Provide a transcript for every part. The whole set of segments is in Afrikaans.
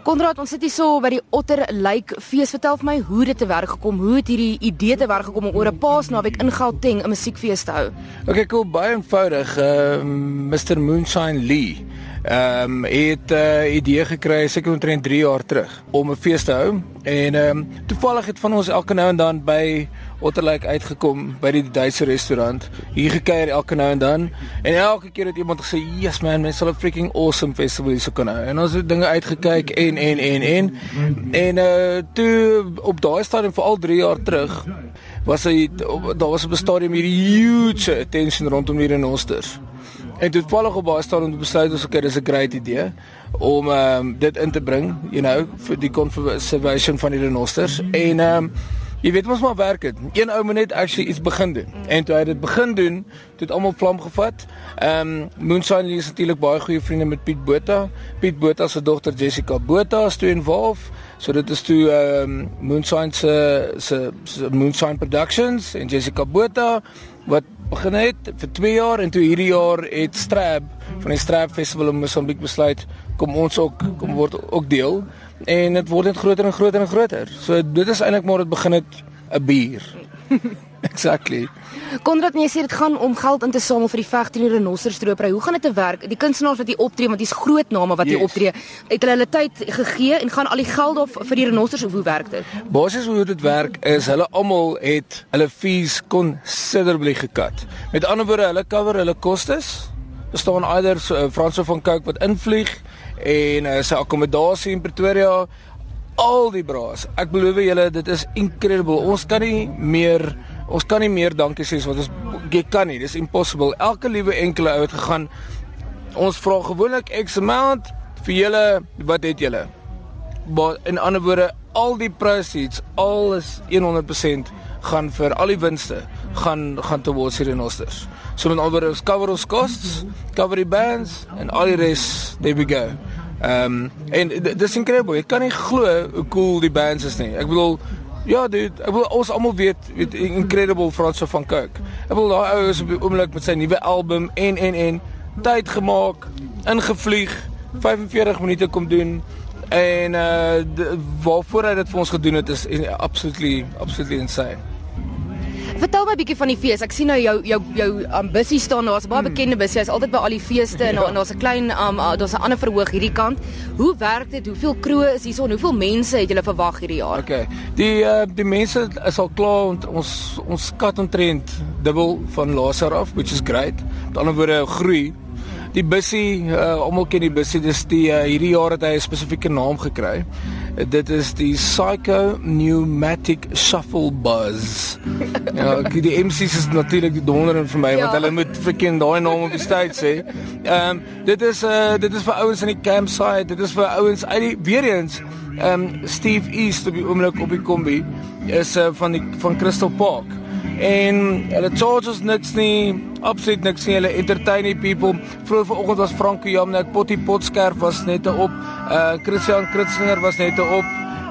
Konrad, ons sit hier so by die Otter Lake fees. Vertel vir my hoe dit te werk gekom, hoe het hierdie idee te werk gekom om oor 'n Paasnaweek in Gauteng 'n musiekfees te hou? Okay, cool, baie eenvoudig. Uh, Mr Moonshine Lee ehm um, het 'n uh, idee gekry seker omtrent 3 jaar terug om 'n fees te hou en ehm um, toevallig het van ons elke nou en dan by Otterlyk uitgekom by die Duitse restaurant. Hier gekuier elke nou en dan en elke keer het iemand gesê, "Yes man, mens sal 'n freaking awesome festival hier sou kan hou." En ons het dinge uitgekyk en en en en en uh toe op daai stadium vir al 3 jaar terug was hy daar was op 'n stadium hierdie huge attention rondom die renosters. En toe toevallig op baie stadium besluit ons okay, dis 'n great idee om ehm um, dit in te bring, you know, vir die conservation van die renosters en ehm um, Jy weet mos maar werk dit. Een ou moet net actually iets begin doen. Mm. En toe hy dit begin doen, het dit almal vlam gevat. Ehm um, Moonshine is natuurlik baie goeie vriende met Piet Botha. Piet Botha se dogter Jessica Botha is toe involved. So dit is toe ehm um, Moonshine se se Moonshine Productions en Jessica Botha wat begin het vir 2 jaar en toe hierdie jaar het Strab van die Strab Festival in Mosambik besluit kom ons ook kom word ook deel en dit word net groter en groter en groter. So dit is eintlik maar dit begin het 'n bier. exactly. Konrad, jy sê dit gaan om geld in te samel vir die vegter en renosterstropery. Hoe gaan dit te werk? Die kunstenaars wat hier optree, want dis groot name wat hier yes. optree, het hulle hulle tyd gegee en gaan al die geld of vir die renosters of hoe werk dit? Basies hoe dit werk is hulle almal het hulle fees considerably gekat. Met ander woorde, hulle cover hulle kostes. Bestaan either so, uh, Franso van Cooke wat invlieg en uh, sy akkommodasie in Pretoria al die braas. Ek belowe julle dit is incredible. Ons kan nie meer ons kan nie meer dankie sê wat ons jy kan nie. Dis impossible. Elke liewe enkele ou het gegaan. Ons vra gewoonlik X amount vir julle. Wat het julle? Maar in ander woorde, al die proceeds, alles 100% gaan vir al die winste gaan gaan towards die renosters. So met ander woorde, ons cover ons costs, cover die bands en al die res, there we go. Ehm um, en dis incredible. Ek kan nie glo hoe cool die bands is nie. Ek bedoel ja, dude, ek bedoel ons almal weet weet incredible Franso van Kirk. Ek bedoel daai ou is op die oomblik met sy nuwe album en en en tyd gemaak, ingevlieg, 45 minute kom doen en uh waarvoor hy dit vir ons gedoen het is absolutely absolutely insane. Vertel my 'n bietjie van die fees. Ek sien nou jou jou jou um, bussie staan daar. Daar's baie hmm. bekende bussie. Hy's altyd by al die feeste en ja. daar's 'n klein um uh, daar's 'n ander verhoog hierdie kant. Hoe werk dit? Hoeveel kroë is hierson? Hoeveel mense het julle verwag hierdie jaar? Okay. Die uh, die mense is al klaar ons ons skat omtrent dubbel van laas jaar af, which is great. Met ander woorde groei die bussie uh, almal ken die bussie dis die uh, hierdie jaar het hy 'n spesifieke naam gekry uh, dit is die Psycho Pneumatic Shuffle Buzz. Ja die MC's is natuurlik die donder vir my ja. want hulle moet freaking daai naam op die stage sê. Ehm um, dit is uh, dit is vir ouens in die campsite dit is vir ouens uit die weer eens ehm um, Steve East op die oomblik op die kombi is uh, van die van Crystal Park en hulle charges niks nie absoluut niks nie. Hulle entertain die people. Vroeër vanoggend was Franco Jamnek Potty Potskerf was net op. Uh Christian Kritzinger was net op.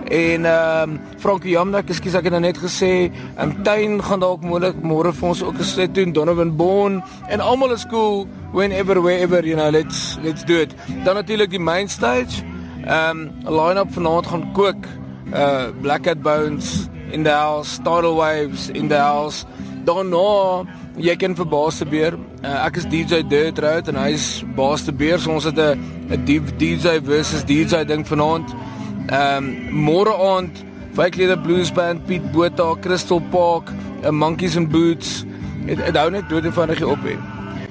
En ehm um, Franco Jamnek ekskuus ek het nou net gesê 'n tuin gaan dalk moontlik môre vir ons ook gesit doen. Donovan Bon en almal is cool. Whenever wherever you know let's let's do it. Dan natuurlik die main stage. Ehm um, line-up vanaand gaan kook. Uh Black Cat Bones in the house, tidal waves in the house. Daarna jy ken vir Baas te Beer. Uh, ek is DJ Dirt Road en hy's Baas te Beer. So ons het 'n 'n DJ versus DJ ding vanaand. Ehm um, môre aand Wyklede Blues Band, Piet Botha, Crystal Park, 'n Monkeys and Boots. Dit hou net dood eenvoudig op hier.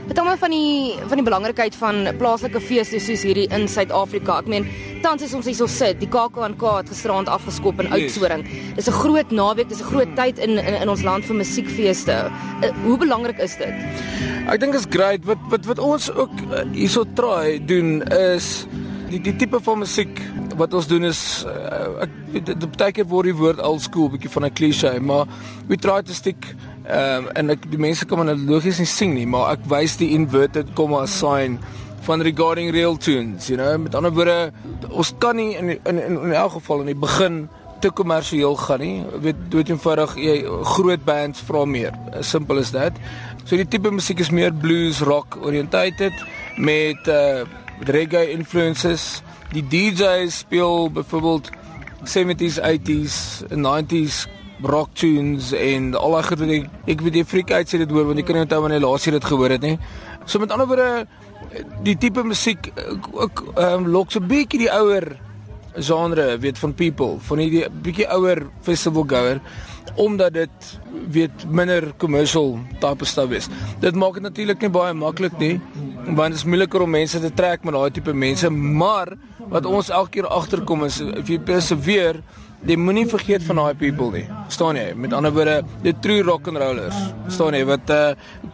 Vertel my van die van die belangrikheid van plaaslike feeste soos hierdie in Suid-Afrika. Ek meen, tans is ons hier so sit, die KAK&K het gisterand afgeskop in Oudtshoorn. Dis 'n groot naweek, dis 'n groot tyd in, in in ons land vir musiekfeeste. Uh, hoe belangrik is dit? Ek dink dit is great. Wat wat wat ons ook uh, hierso try doen is die die tipe van musiek wat ons doen is uh, ek dit baie keer word die woord old school bietjie van 'n klise, maar we try to stick um, en ek die mense kan maar logies nie sien nie, maar ek wys die inverted comma sign van regarding real tunes, you know, met ander woorde ons kan nie in in in, in elk geval in die begin te kommersieel gaan nie. Weet dood eenvoudig jy groot bands vra meer. Simple as that. So die tipe musiek is meer blues rock oriented met uh reggae influences Die DJs speel byvoorbeeld 70s, 80s, 90s rock tunes en al daai goed wat ek ek weet jy freak uit sê dit hoor want jy kan nie onthou wanneer laas jy dit gehoor het nie. So met ander woorde die tipe musiek ook ehm um, lok so bietjie die ouer genre weet van people van die bietjie ouer festival goer omdat dit weet minder commercial type stuff is. Dit maak dit natuurlik nie baie maklik nie want dit is moeiliker om mense te trek met daai tipe mense, maar wat ons elke keer agterkom is if jy perseveer Jy moenie vergeet van daai people nie. Verstaan jy? Met ander woorde, die true rock and rollers. Verstaan jy wat uh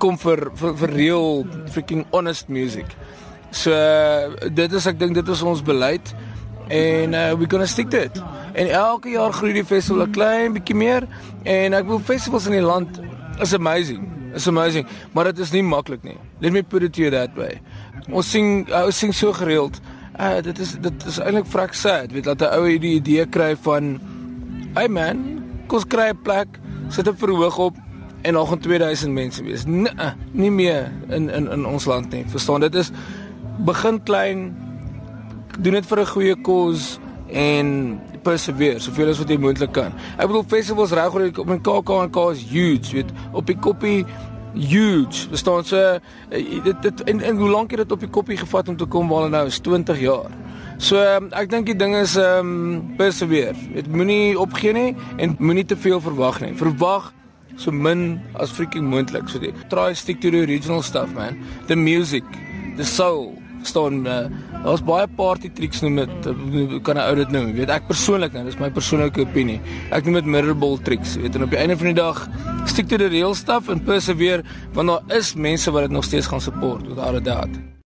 kom vir vir, vir real freaking honest music. So dit is ek dink dit is ons beleid en uh we gonna stick to it. En elke jaar groei die festival 'n klein bietjie meer en ek wil festivals in die land is amazing. It's amazing, maar dit is nie maklik nie. Let me put it to you that way. Ons sing ons sing so gereeld uh, dit is dit is eintlik vrek sad, weet dat 'n ou hierdie idee kry van hey man, kos kry 'n plek, sit 'n verhoog op en daar gaan 2000 mense wees. Nee, nie meer in in in ons land nie. Verstaan, dit is begin klein doen dit vir 'n goeie kos en persevere soveel as wat jy moontlik kan. Ek bedoel festivals reg oor op in KAK is huge, weet, op die koppie huge. Verstaan so eh, dit dit en, en hoe lank het dit op die koppie gevat om te kom waar nou is 20 jaar. So ehm, ek dink die ding is ehm um, perseveer. Dit moenie opgee nie en moenie te veel verwag nie. Verwag so min as freaking moontlik. So try stick to the original stuff man. The music, the soul staan uh, daar's baie party tricks noem dit uh, kan 'n ou dit noem. Weet ek persoonlik nou dis my persoonlike opinie. Ek noem dit mirrorball tricks weet en op die einde van die dag stick to the real stuff en persevere want daar is mense wat dit nog steeds gaan support without a doubt